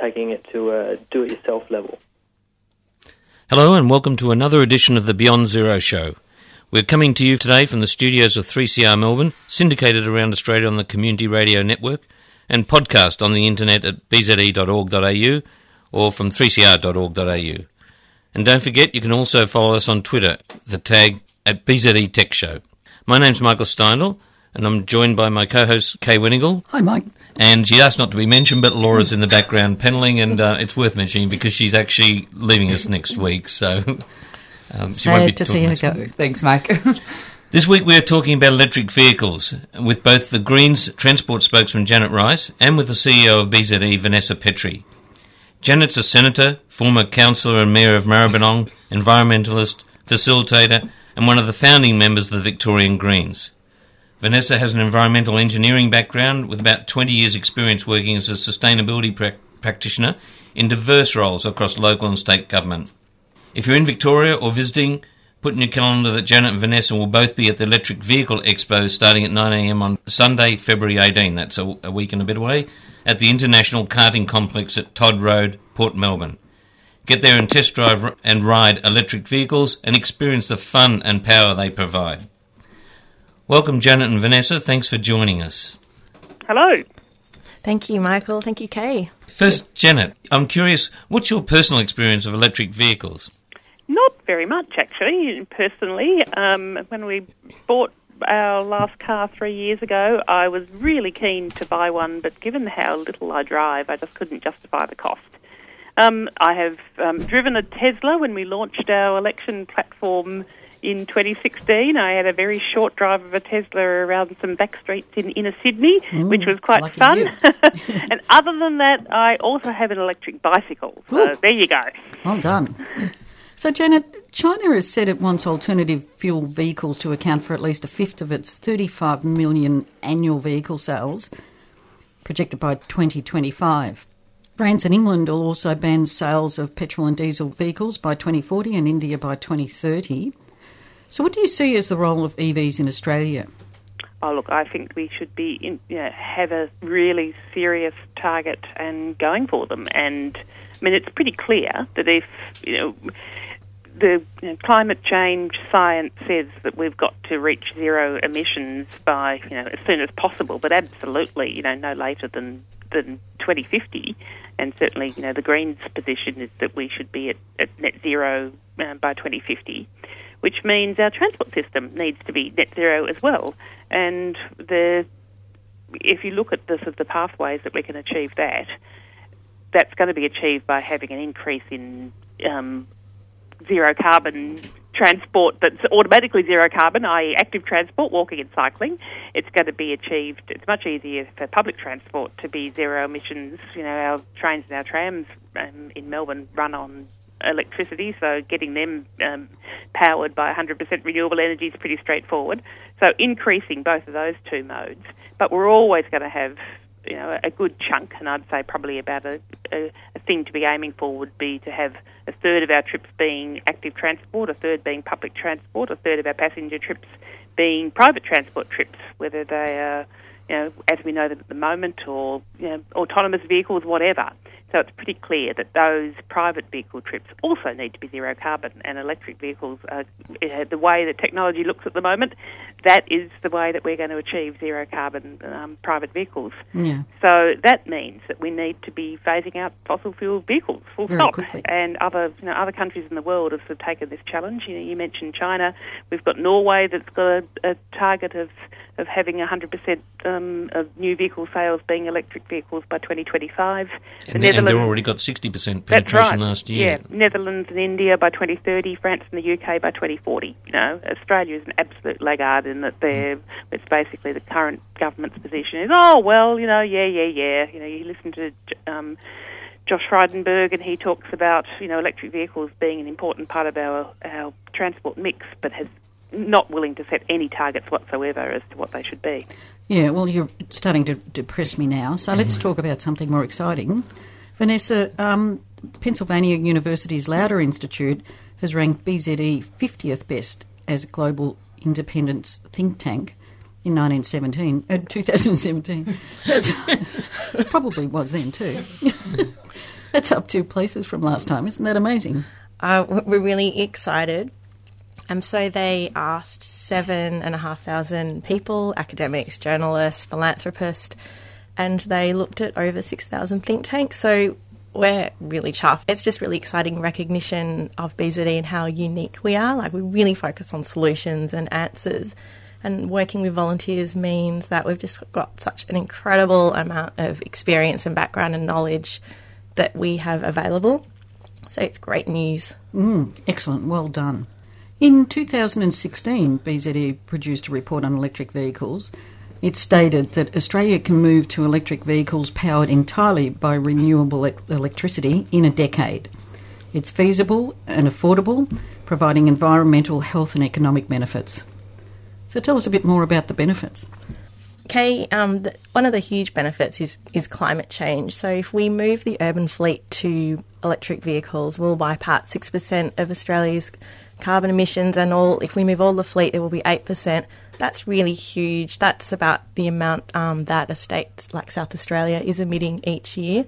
Taking it to a do it yourself level. Hello, and welcome to another edition of the Beyond Zero Show. We're coming to you today from the studios of 3CR Melbourne, syndicated around Australia on the Community Radio Network, and podcast on the internet at bze.org.au or from 3cr.org.au. And don't forget, you can also follow us on Twitter, the tag at BZE Tech Show. My name's Michael Steindl, and I'm joined by my co-host Kay Wenigal. Hi, Mike. And she asked not to be mentioned, but Laura's in the background paneling, and uh, it's worth mentioning because she's actually leaving us next week, so um, she Sad won't be to see her go. Thanks, Mike. This week we're talking about electric vehicles with both the Greens Transport spokesman Janet Rice and with the CEO of BZE Vanessa Petrie. Janet's a senator, former councillor and mayor of Maribyrnong, environmentalist, facilitator, and one of the founding members of the Victorian Greens. Vanessa has an environmental engineering background with about 20 years' experience working as a sustainability pra- practitioner in diverse roles across local and state government. If you're in Victoria or visiting, put in your calendar that Janet and Vanessa will both be at the Electric Vehicle Expo starting at 9am on Sunday, February 18. That's a, a week and a bit away, at the International Karting Complex at Todd Road, Port Melbourne. Get there and test drive and ride electric vehicles and experience the fun and power they provide. Welcome, Janet and Vanessa. Thanks for joining us. Hello. Thank you, Michael. Thank you, Kay. First, Janet, I'm curious, what's your personal experience of electric vehicles? Not very much, actually, personally. Um, when we bought our last car three years ago, I was really keen to buy one, but given how little I drive, I just couldn't justify the cost. Um, I have um, driven a Tesla when we launched our election platform in 2016. I had a very short drive of a Tesla around some back streets in inner Sydney, which was quite fun. and other than that, I also have an electric bicycle. So Ooh. there you go. Well done. So, Janet, China has said it wants alternative fuel vehicles to account for at least a fifth of its 35 million annual vehicle sales, projected by 2025. France and England will also ban sales of petrol and diesel vehicles by 2040 and India by 2030. So, what do you see as the role of EVs in Australia? Oh, look, I think we should be in, you know, have a really serious target and going for them. And I mean, it's pretty clear that if you know the you know, climate change science says that we've got to reach zero emissions by you know as soon as possible, but absolutely you know no later than than 2050. And certainly, you know, the Greens' position is that we should be at, at net zero uh, by 2050 which means our transport system needs to be net zero as well. And the if you look at the sort of the pathways that we can achieve that, that's going to be achieved by having an increase in um, zero carbon transport that's automatically zero carbon, i.e., active transport, walking and cycling. It's going to be achieved. It's much easier for public transport to be zero emissions. You know, our trains and our trams um, in Melbourne run on electricity, so getting them um, powered by 100% renewable energy is pretty straightforward. So increasing both of those two modes, but we're always going to have you know a good chunk, and I'd say probably about a, a, a thing to be aiming for would be to have a third of our trips being active transport, a third being public transport, a third of our passenger trips being private transport trips, whether they are you know, as we know them at the moment, or you know, autonomous vehicles, whatever. So it's pretty clear that those private vehicle trips also need to be zero carbon, and electric vehicles are uh, the way that technology looks at the moment. That is the way that we're going to achieve zero carbon um, private vehicles. Yeah. So that means that we need to be phasing out fossil fuel vehicles, full Very stop. quickly. And other you know, other countries in the world have sort of taken this challenge. You know, you mentioned China. We've got Norway that's got a, a target of of having 100% um, of new vehicle sales being electric vehicles by 2025. And, they, and they've already got 60% penetration That's right. last year. Yeah, Netherlands and India by 2030, France and the UK by 2040. You know, Australia is an absolute laggard in that they're. It's basically the current government's position is, oh well, you know, yeah, yeah, yeah. You know, you listen to um, Josh Frydenberg, and he talks about you know electric vehicles being an important part of our our transport mix, but has not willing to set any targets whatsoever as to what they should be. Yeah, well, you're starting to depress me now. So let's talk about something more exciting. Vanessa, um, Pennsylvania University's Lauder Institute has ranked BZE 50th best as a global independence think tank in 1917, uh, 2017. probably was then too. That's up two places from last time. Isn't that amazing? Uh, we're really excited. Um, so they asked seven and a half thousand people, academics, journalists, philanthropists, and they looked at over 6,000 think tanks. So we're really chuffed. It's just really exciting recognition of BZE and how unique we are. Like, we really focus on solutions and answers. And working with volunteers means that we've just got such an incredible amount of experience and background and knowledge that we have available. So it's great news. Mm, excellent. Well done. In 2016, BZE produced a report on electric vehicles it stated that Australia can move to electric vehicles powered entirely by renewable electricity in a decade. It's feasible and affordable, providing environmental, health, and economic benefits. So tell us a bit more about the benefits. Okay, um, the, one of the huge benefits is, is climate change. So if we move the urban fleet to electric vehicles, we'll out 6% of Australia's carbon emissions, and all. If we move all the fleet, it will be 8%. That's really huge. That's about the amount um, that a state like South Australia is emitting each year.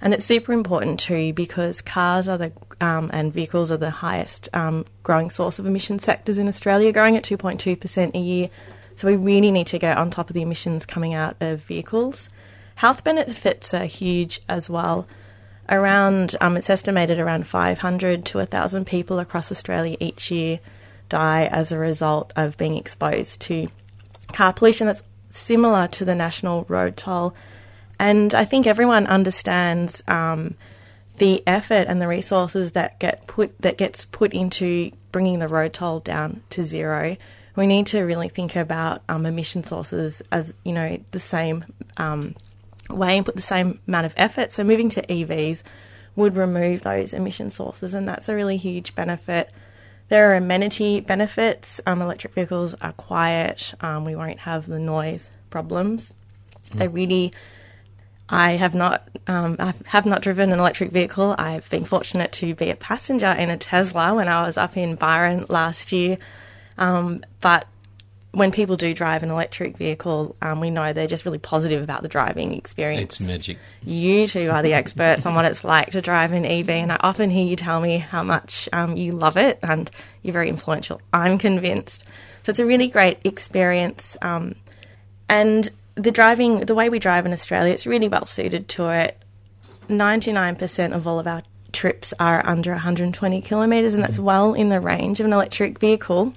And it's super important too because cars are the um, and vehicles are the highest um, growing source of emission sectors in Australia, growing at 2.2% a year. So we really need to get on top of the emissions coming out of vehicles. Health benefits are huge as well. Around, um, it's estimated around 500 to 1,000 people across Australia each year die as a result of being exposed to car pollution that's similar to the national road toll. And I think everyone understands um, the effort and the resources that get put that gets put into bringing the road toll down to zero. We need to really think about um, emission sources as you know the same um, way and put the same amount of effort. So moving to EVs would remove those emission sources, and that's a really huge benefit there are amenity benefits. Um, electric vehicles are quiet. Um, we won't have the noise problems. Mm. They really. I have not. Um, I have not driven an electric vehicle. I've been fortunate to be a passenger in a Tesla when I was up in Byron last year. Um, but when people do drive an electric vehicle, um, we know they're just really positive about the driving experience. It's magic. You two are the experts on what it's like to drive an EV, and I often hear you tell me how much um, you love it and you're very influential. I'm convinced. So it's a really great experience. Um, and the driving, the way we drive in Australia, it's really well suited to it. 99% of all of our trips are under 120 kilometres, and that's well in the range of an electric vehicle.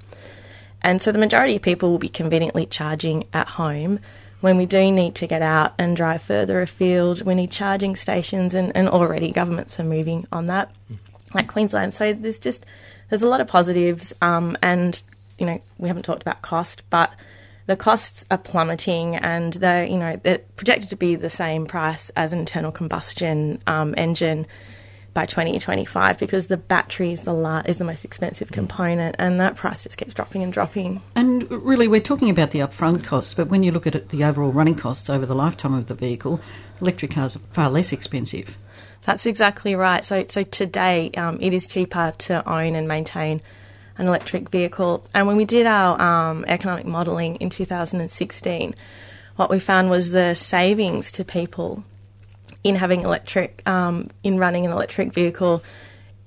And so the majority of people will be conveniently charging at home. When we do need to get out and drive further afield, we need charging stations, and, and already governments are moving on that, like Queensland. So there's just there's a lot of positives, um, and you know we haven't talked about cost, but the costs are plummeting, and they're you know they're projected to be the same price as an internal combustion um, engine by 2025 because the battery is the, la- is the most expensive mm. component and that price just keeps dropping and dropping. And really, we're talking about the upfront costs, but when you look at it, the overall running costs over the lifetime of the vehicle, electric cars are far less expensive. That's exactly right. So, so today um, it is cheaper to own and maintain an electric vehicle. And when we did our um, economic modelling in 2016, what we found was the savings to people in having electric, um, in running an electric vehicle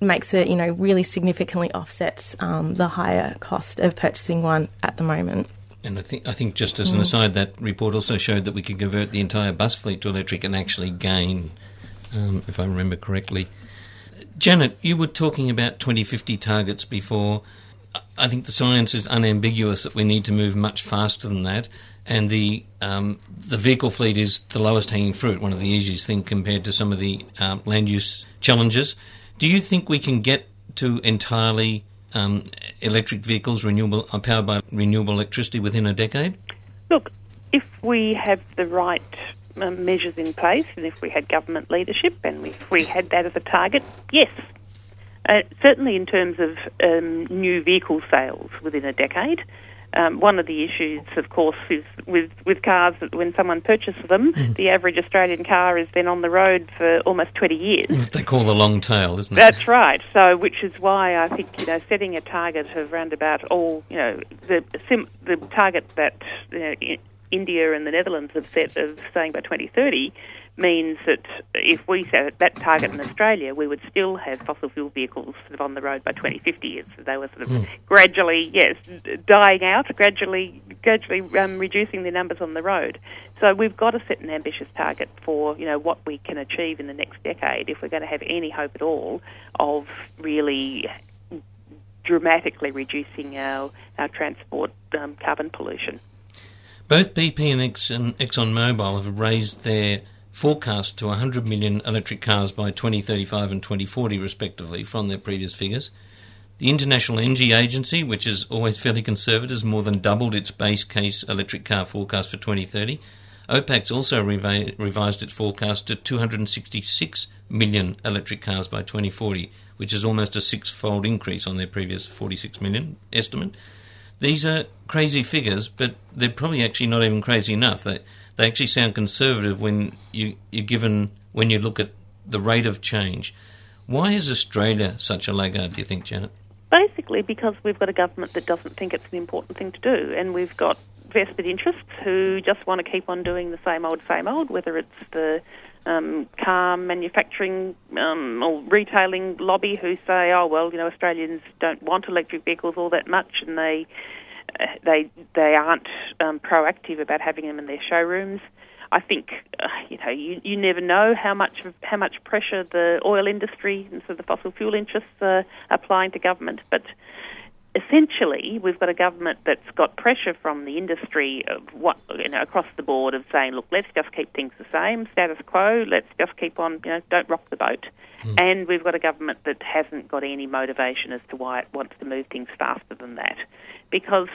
makes it, you know, really significantly offsets um, the higher cost of purchasing one at the moment. And I think, I think just as an mm. aside, that report also showed that we could convert the entire bus fleet to electric and actually gain, um, if I remember correctly. Janet, you were talking about 2050 targets before. I think the science is unambiguous that we need to move much faster than that and the um, the vehicle fleet is the lowest hanging fruit, one of the easiest things compared to some of the um, land use challenges. Do you think we can get to entirely um, electric vehicles renewable uh, powered by renewable electricity within a decade? Look, if we have the right um, measures in place and if we had government leadership and if we had that as a target, yes. Uh, certainly, in terms of um, new vehicle sales within a decade, um, one of the issues, of course, is with, with cars that when someone purchases them, Mm. the average Australian car is then on the road for almost 20 years. What they call the long tail, isn't it? That's right. So, which is why I think you know setting a target of around about all you know the sim, the target that you know, India and the Netherlands have set of saying by 2030 means that if we set that target in Australia, we would still have fossil fuel vehicles sort of on the road by 2050. So they were sort of Mm. gradually, yes, dying out, gradually, gradually um, reducing their numbers on the road. So we've got to set an ambitious target for you know what we can achieve in the next decade if we're going to have any hope at all of really dramatically reducing our our transport um, carbon pollution. Both BP and Exxon, ExxonMobil have raised their forecast to 100 million electric cars by 2035 and 2040, respectively, from their previous figures. The International Energy Agency, which is always fairly conservative, has more than doubled its base case electric car forecast for 2030. OPEC's also revi- revised its forecast to 266 million electric cars by 2040, which is almost a six-fold increase on their previous 46 million estimate. These are crazy figures, but they're probably actually not even crazy enough. They they actually sound conservative when you you're given when you look at the rate of change. Why is Australia such a laggard? Do you think, Janet? Basically, because we've got a government that doesn't think it's an important thing to do, and we've got vested interests who just want to keep on doing the same old, same old, whether it's the um, car manufacturing um, or retailing lobby who say, oh, well, you know, Australians don't want electric vehicles all that much and they they they aren't um, proactive about having them in their showrooms. I think uh, you know you, you never know how much how much pressure the oil industry and so the fossil fuel interests are applying to government, but essentially we've got a government that's got pressure from the industry of what you know across the board of saying, look, let's just keep things the same, status quo, let's just keep on, you know, don't rock the boat. Hmm. And we've got a government that hasn't got any motivation as to why it wants to move things faster than that, because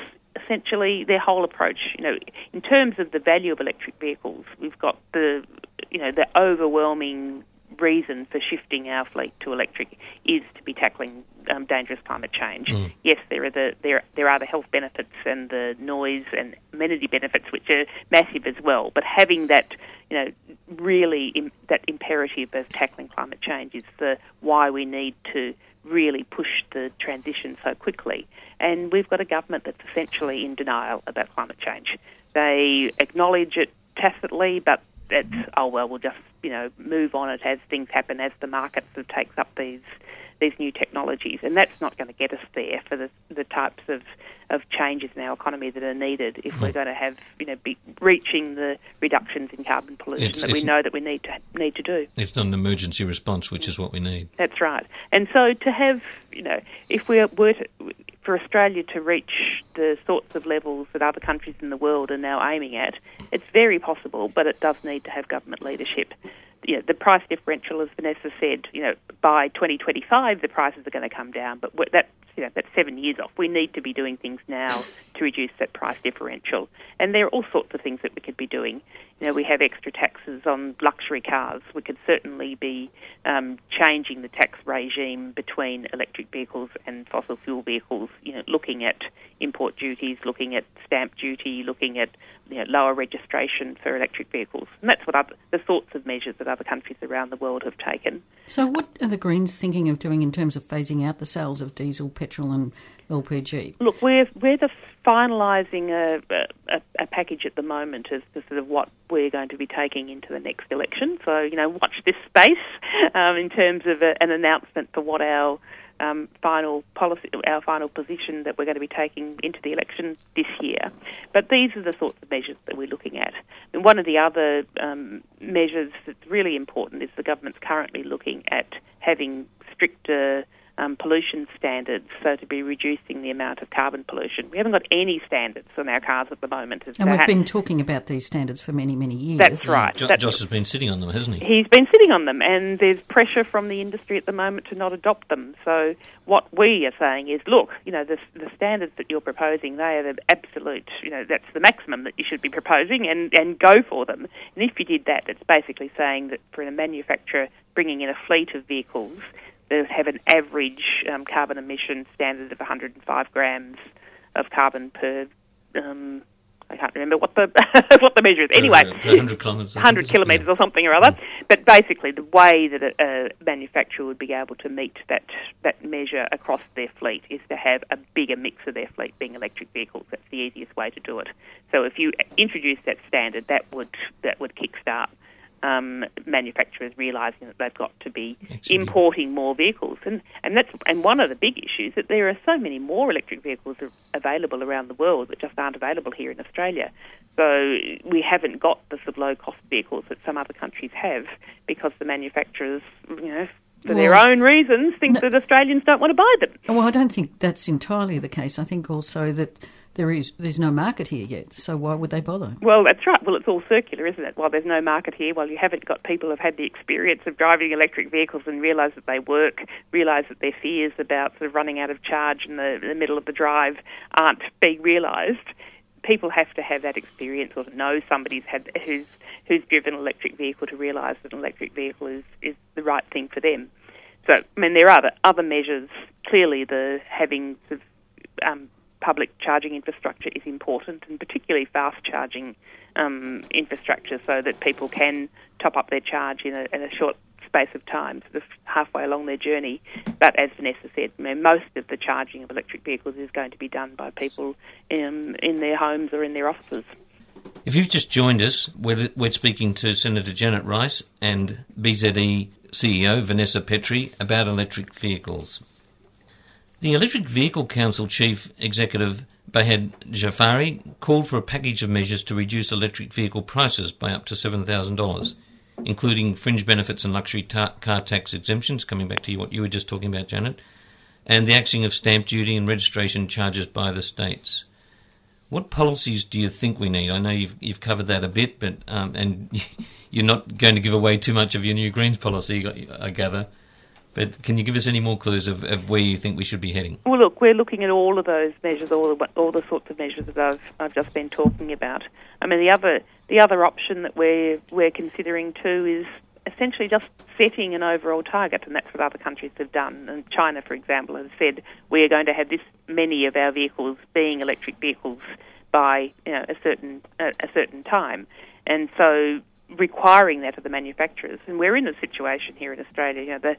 essentially their whole approach, you know, in terms of the value of electric vehicles, we've got the, you know, the overwhelming reason for shifting our fleet to electric is to be tackling um, dangerous climate change. Mm. Yes, there are the there there are the health benefits and the noise and amenity benefits, which are massive as well. But having that, you know, really Im- that imperative of tackling climate change is the why we need to really push the transition so quickly. And we've got a government that's essentially in denial about climate change. They acknowledge it tacitly, but it's oh well, we'll just you know move on it as things happen as the market sort of takes up these these new technologies, and that's not going to get us there for the the types of of changes in our economy that are needed if we're going to have you know be reaching the reductions in carbon pollution It's- that we know that we need to need to do. It's not an emergency response, which is what we need. That's right. And so to have, you know, if we were to, for Australia to reach the sorts of levels that other countries in the world are now aiming at, it's very possible, but it does need to have government leadership. You know, the price differential, as Vanessa said, you know, by 2025 the prices are going to come down, but that's you know that's seven years off. We need to be doing things now to reduce that price differential, and there are all sorts of things that we could be doing. You know, we have extra taxes on luxury cars. We could certainly be um, changing the tax regime between electric vehicles and fossil fuel vehicles. You know, looking at import duties, looking at stamp duty, looking at you know, lower registration for electric vehicles, and that's what other, the sorts of measures that other countries around the world have taken. So, what are the Greens thinking of doing in terms of phasing out the sales of diesel, petrol, and LPG? Look, we're we're finalising a, a, a package at the moment as to sort of what we're going to be taking into the next election. So you know, watch this space um, in terms of a, an announcement for what our um, final policy, our final position that we're going to be taking into the election this year. But these are the sorts of measures that we're looking at. And one of the other um, measures that's really important is the government's currently looking at having stricter um, pollution standards, so to be reducing the amount of carbon pollution. We haven't got any standards on our cars at the moment. And to we've been talking about these standards for many, many years. That's right. Jo- That's- Josh has been sitting on them, hasn't he? He's been sitting on them, and there's pressure from the industry at the moment to not adopt them. So what we are saying is, look, you know, the, the standards that you're proposing, they are the absolute, you know, that's the maximum that you should be proposing, and, and go for them. And if you did that, that's basically saying that for a manufacturer bringing in a fleet of vehicles, they have an average um, carbon emission standard of 105 grams of carbon per. Um, I can't remember what the what the measure is. Anyway, per 100 kilometres, 100 is it? kilometres or something or other. But basically, the way that a, a manufacturer would be able to meet that that measure across their fleet is to have a bigger mix of their fleet being electric vehicles. That's the easiest way to do it. So if you introduce that standard, that would that would kickstart um, manufacturers realising that they've got to be importing more vehicles, and and that's and one of the big issues that there are so many more electric vehicles available around the world that just aren't available here in Australia. So we haven't got the sort of low cost vehicles that some other countries have because the manufacturers, you know, for their own reasons, think that Australians don't want to buy them. Well, I don't think that's entirely the case. I think also that there is there's no market here yet, so why would they bother? Well, that's right. Well, it's all circular, isn't it? While there's no market here, while you haven't got people who've had the experience of driving electric vehicles and realise that they work, realise that their fears about sort of running out of charge in the, the middle of the drive aren't being realised, people have to have that experience or to know somebody's had who's who's driven an electric vehicle to realise that an electric vehicle is, is the right thing for them. So, I mean, there are other, other measures. Clearly, the having sort of, um, public charging infrastructure is important, and particularly fast charging um, infrastructure, so that people can top up their charge in a, in a short space of time, sort of halfway along their journey. But as Vanessa said, I mean, most of the charging of electric vehicles is going to be done by people in, in their homes or in their offices. If you've just joined us, we're, we're speaking to Senator Janet Rice and BZE CEO Vanessa Petrie about electric vehicles. The Electric Vehicle Council Chief Executive Behyad Jafari called for a package of measures to reduce electric vehicle prices by up to $7,000, including fringe benefits and luxury ta- car tax exemptions, coming back to what you were just talking about, Janet, and the axing of stamp duty and registration charges by the states. What policies do you think we need? I know you've you've covered that a bit, but um, and you're not going to give away too much of your new Greens policy, I gather. But can you give us any more clues of, of where you think we should be heading? Well, look, we're looking at all of those measures, all the all the sorts of measures that I've I've just been talking about. I mean, the other the other option that we're we're considering too is essentially just setting an overall target, and that's what other countries have done. And China, for example, has said we are going to have this many of our vehicles being electric vehicles by you know, a certain a, certain time, and so requiring that of the manufacturers. And we're in a situation here in Australia. You know, the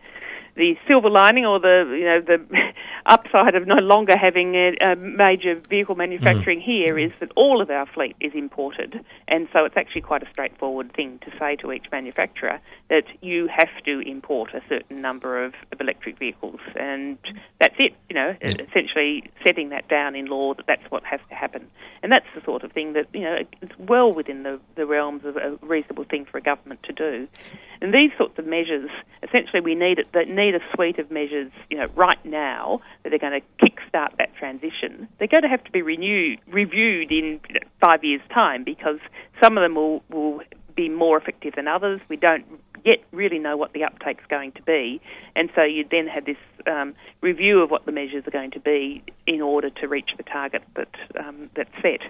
the silver lining or the you know the upside of no longer having a, a major vehicle manufacturing mm. here is that all of our fleet is imported, and so it's actually quite a straightforward thing to say to each manufacturer that you have to import a certain number of, of electric vehicles, and that's it. You know, essentially setting that down in law that that's what has to happen, and that's the sort of thing that you know it's well within the, the realms of a reasonable thing for a government to do. And these sorts of measures, essentially, we need it, that need a suite of measures, you know, right now that are going to kickstart that transition. They're going to have to be renewed, reviewed in five years' time because some of them will will be more effective than others. We don't yet really know what the uptake's going to be, and so you then have this um, review of what the measures are going to be in order to reach the target that um, that's set.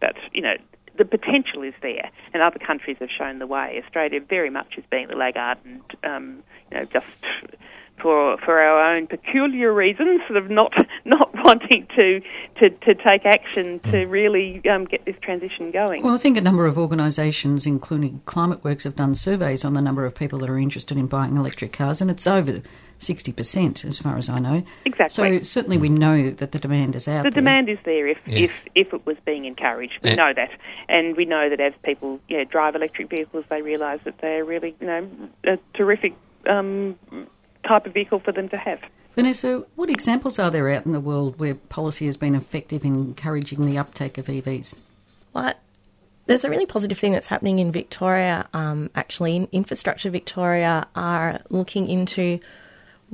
But you know, the potential is there, and other countries have shown the way. Australia very much is being the laggard, and um, you know, just for for our own peculiar reasons, sort of not not wanting to to, to take action to really um, get this transition going. Well, I think a number of organisations, including ClimateWorks, have done surveys on the number of people that are interested in buying electric cars, and it's over 60%, as far as I know. Exactly. So certainly we know that the demand is out there. the there. demand is there if, Yeah. if if it was being encouraged. We Yeah. know that, and we know that as people you know, drive electric vehicles, they realise that they're really you know a terrific um, type of vehicle for them to have. Vanessa, what examples are there out in the world where policy has been effective in encouraging the uptake of EVs? What? There's a really positive thing that's happening in Victoria. Um, actually, in Infrastructure Victoria are looking into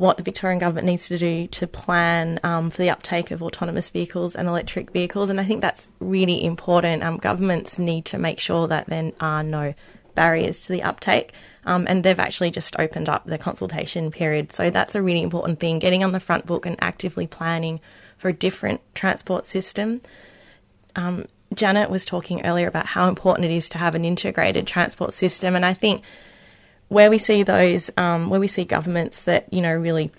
what the Victorian government needs to do to plan um, for the uptake of autonomous vehicles and electric vehicles. And I think that's really important. Um, governments need to make sure that there are no barriers to the uptake. Um, and they've actually just opened up the consultation period. So that's a really important thing getting on the front book and actively planning for a different transport system. Um, Janet was talking earlier about how important it is to have an integrated transport system. And I think where we see those, um, where we see governments that you know really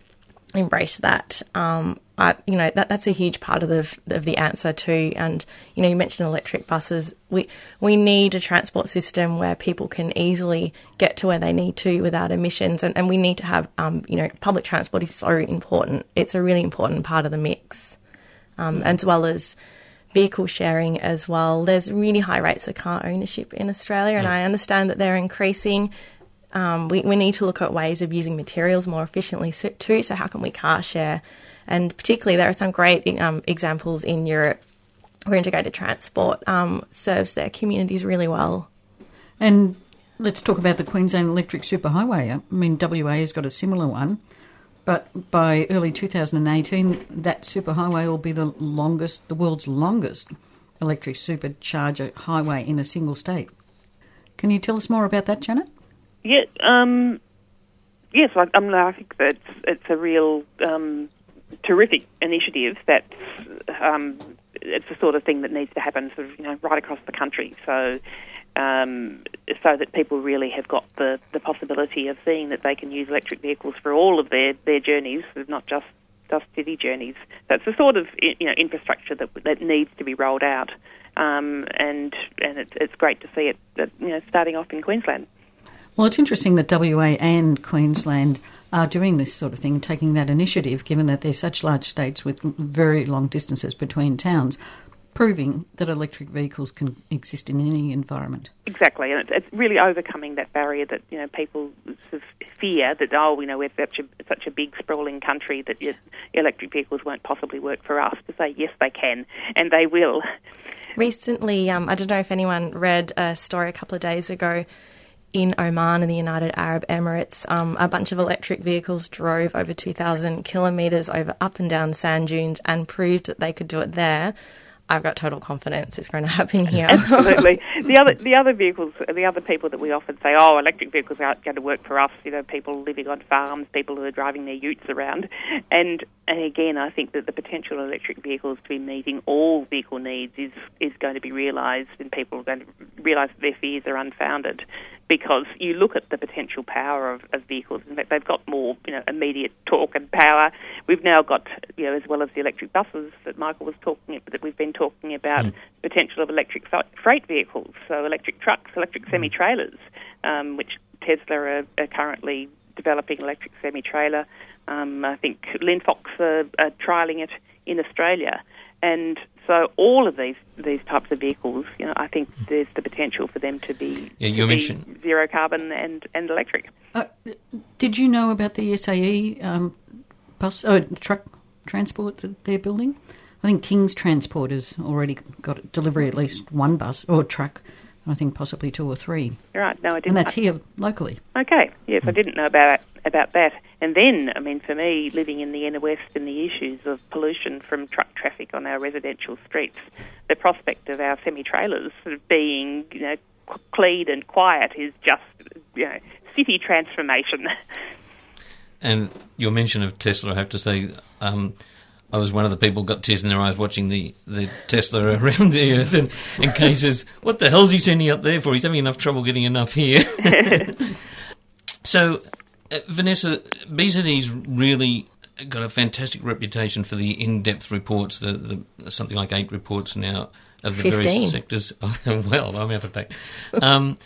embrace that, um, I, you know that that's a huge part of the of the answer too. And you know, you mentioned electric buses. We we need a transport system where people can easily get to where they need to without emissions, and, and we need to have, um, you know, public transport is so important. It's a really important part of the mix, um, as well as vehicle sharing as well. There's really high rates of car ownership in Australia, and I understand that they're increasing. Um, we, we need to look at ways of using materials more efficiently too. So, how can we car share? And particularly, there are some great um, examples in Europe where integrated transport um, serves their communities really well. And let's talk about the Queensland Electric Superhighway. I mean, WA has got a similar one, but by early 2018, that superhighway will be the longest, the world's longest electric supercharger highway in a single state. Can you tell us more about that, Janet? Yeah, um, yes, I, I, mean, I think that it's, a real um, terrific initiative. That um, it's the sort of thing that needs to happen, sort of, you know, right across the country. So, um, so that people really have got the, the possibility of seeing that they can use electric vehicles for all of their, their journeys, not just just city journeys. That's the sort of you know infrastructure that that needs to be rolled out, um, and and it's, it's great to see it you know starting off in Queensland. Well, it's interesting that WA and Queensland are doing this sort of thing, taking that initiative, given that they're such large states with very long distances between towns, proving that electric vehicles can exist in any environment. Exactly, and it's, it's really overcoming that barrier that you know people sort of fear that oh, you know, we're such a such a big sprawling country that electric vehicles won't possibly work for us. To say yes, they can, and they will. Recently, um, I don't know if anyone read a story a couple of days ago in Oman and the United Arab Emirates, um, a bunch of electric vehicles drove over 2,000 kilometres over up and down sand dunes and proved that they could do it there. I've got total confidence it's going to happen here. Absolutely. The other the other vehicles, the other people that we often say, oh, electric vehicles aren't going to work for us. You know, people living on farms, people who are driving their utes around, and and again, I think that the potential of electric vehicles to be meeting all vehicle needs is is going to be realised, and people are going to realise that their fears are unfounded because you look at the potential power of, of, vehicles. In fact, they've got more, you know, immediate torque and power. We've now got, you know, as well as the electric buses that Michael was talking about, that we've been talking about mm. potential of electric freight vehicles, so electric trucks, electric mm. semi-trailers, um, which Tesla are, are, currently developing electric semi-trailer. Um, I think Linfox are, are trialling it in Australia. And so all of these these types of vehicles, you know, I think there's the potential for them to be, yeah, you to mentioned be zero carbon and, and electric. Uh, did you know about the SAE um, bus uh, truck transport that they're building? I think King's Transport has already got delivery at least one bus or truck. I think possibly two or three. Right. No, I didn't. And that's here locally. Okay. Yes, I didn't know about about that. And then, I mean, for me, living in the inner west and the issues of pollution from truck traffic on our residential streets, the prospect of our semi-trailers sort of being, you know, clean and quiet is just, you know, city transformation. And your mention of Tesla, I have to say, um, I was one of the people got tears in their eyes watching the, the Tesla around the Earth, and, and Kay says, "What the hell's he sending up there for? He's having enough trouble getting enough here." so, uh, Vanessa, BZE's really got a fantastic reputation for the in-depth reports. The, the something like eight reports now of the 15. various sectors. well, I'm out of date. Um,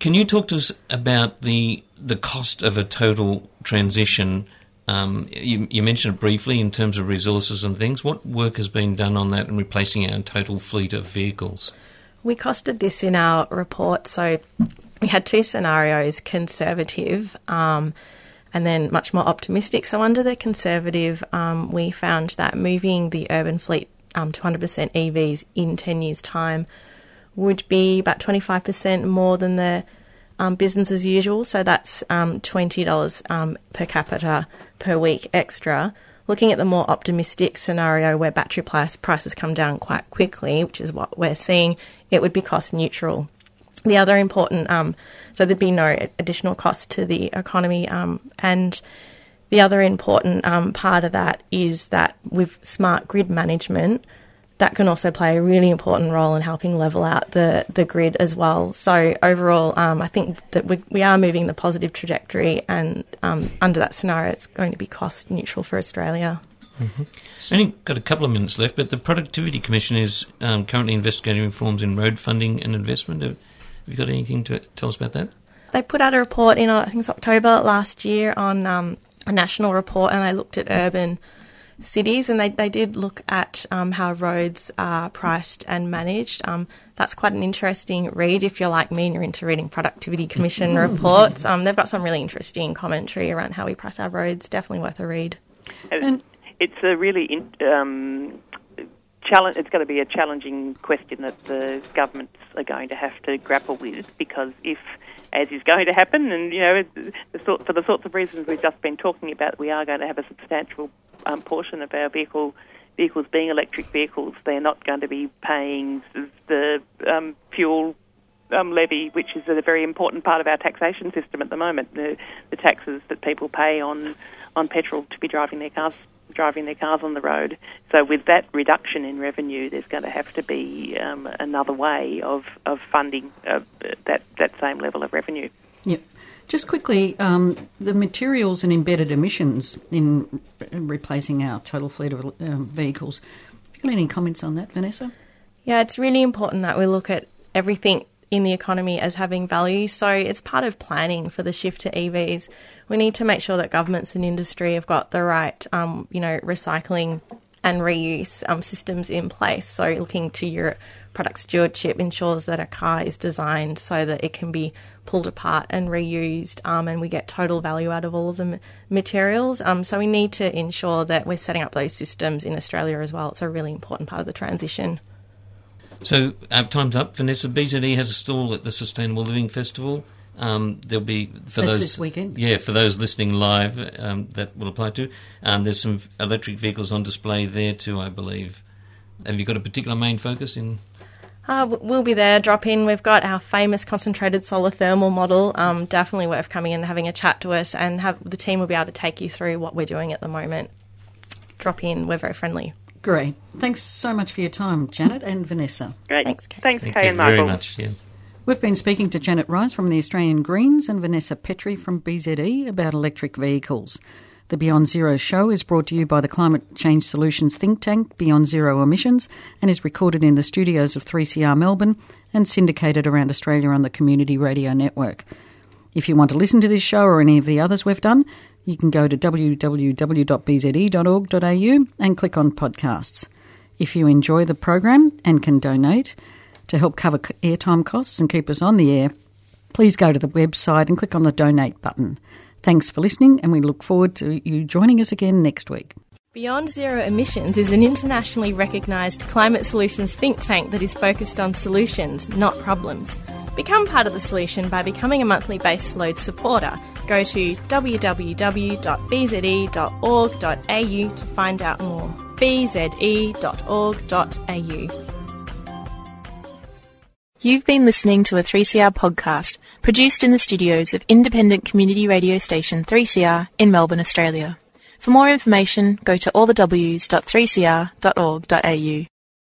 can you talk to us about the the cost of a total transition? Um, you, you, mentioned it briefly in terms of resources and things. What work has been done on that in replacing our total fleet of vehicles? We costed this in our report. So we had two scenarios conservative um, and then much more optimistic. So, under the conservative, um, we found that moving the urban fleet um, to 100% EVs in 10 years' time would be about 25% more than the um, business as usual, so that's um, $20 um, per capita per week extra. Looking at the more optimistic scenario where battery price, prices come down quite quickly, which is what we're seeing, it would be cost neutral. The other important, um, so there'd be no additional cost to the economy, um, and the other important um, part of that is that with smart grid management, that can also play a really important role in helping level out the, the grid as well. So overall, um, I think that we, we are moving the positive trajectory, and um, under that scenario, it's going to be cost neutral for Australia. Mm-hmm. Only got a couple of minutes left, but the Productivity Commission is um, currently investigating reforms in road funding and investment. Have, have you got anything to tell us about that? They put out a report in, I think it's October last year, on um, a national report, and they looked at urban cities, and they, they did look at um, how roads are priced and managed. Um, that's quite an interesting read if you're like me and you're into reading Productivity Commission reports. Um, they've got some really interesting commentary around how we price our roads. Definitely worth a read. And it's a really in, um, challenge. It's going to be a challenging question that the governments are going to have to grapple with because if as is going to happen, and you know, for the sorts of reasons we've just been talking about, we are going to have a substantial um, portion of our vehicle vehicles being electric vehicles. They're not going to be paying the um, fuel um, levy, which is a very important part of our taxation system at the moment. The, the taxes that people pay on on petrol to be driving their cars driving their cars on the road. So with that reduction in revenue, there's going to have to be um, another way of, of funding uh, that, that same level of revenue. Yep. Just quickly, um, the materials and embedded emissions in replacing our total fleet of um, vehicles. Have you got any comments on that, Vanessa? Yeah, it's really important that we look at everything in the economy as having value. So it's part of planning for the shift to EVs. We need to make sure that governments and industry have got the right, um, you know, recycling and reuse um, systems in place. So looking to your product stewardship ensures that a car is designed so that it can be pulled apart and reused, um, and we get total value out of all of the materials. Um, so we need to ensure that we're setting up those systems in Australia as well. It's a really important part of the transition. So, uh, time's up. Vanessa BZE has a stall at the Sustainable Living Festival. Um, there'll be for That's those this weekend. Yeah, for those listening live, um, that will apply to. Um, there's some electric vehicles on display there too, I believe. Have you got a particular main focus in? Uh, we'll be there. Drop in. We've got our famous concentrated solar thermal model. Um, definitely worth coming in and having a chat to us, and have the team will be able to take you through what we're doing at the moment. Drop in. We're very friendly. Great. Thanks so much for your time, Janet and Vanessa. Great. Thanks, Kay. Thanks, Thank Kay you and Michael. very much. Yeah. We've been speaking to Janet Rice from the Australian Greens and Vanessa Petrie from BZE about electric vehicles. The Beyond Zero show is brought to you by the Climate Change Solutions think tank Beyond Zero Emissions and is recorded in the studios of 3CR Melbourne and syndicated around Australia on the Community Radio Network. If you want to listen to this show or any of the others we've done, you can go to www.bze.org.au and click on podcasts. If you enjoy the program and can donate to help cover airtime costs and keep us on the air, please go to the website and click on the donate button. Thanks for listening, and we look forward to you joining us again next week. Beyond Zero Emissions is an internationally recognised climate solutions think tank that is focused on solutions, not problems. Become part of the solution by becoming a monthly base load supporter. Go to www.bze.org.au to find out more. bze.org.au. You've been listening to a 3CR podcast produced in the studios of independent community radio station 3CR in Melbourne, Australia. For more information, go to allthews.3cr.org.au.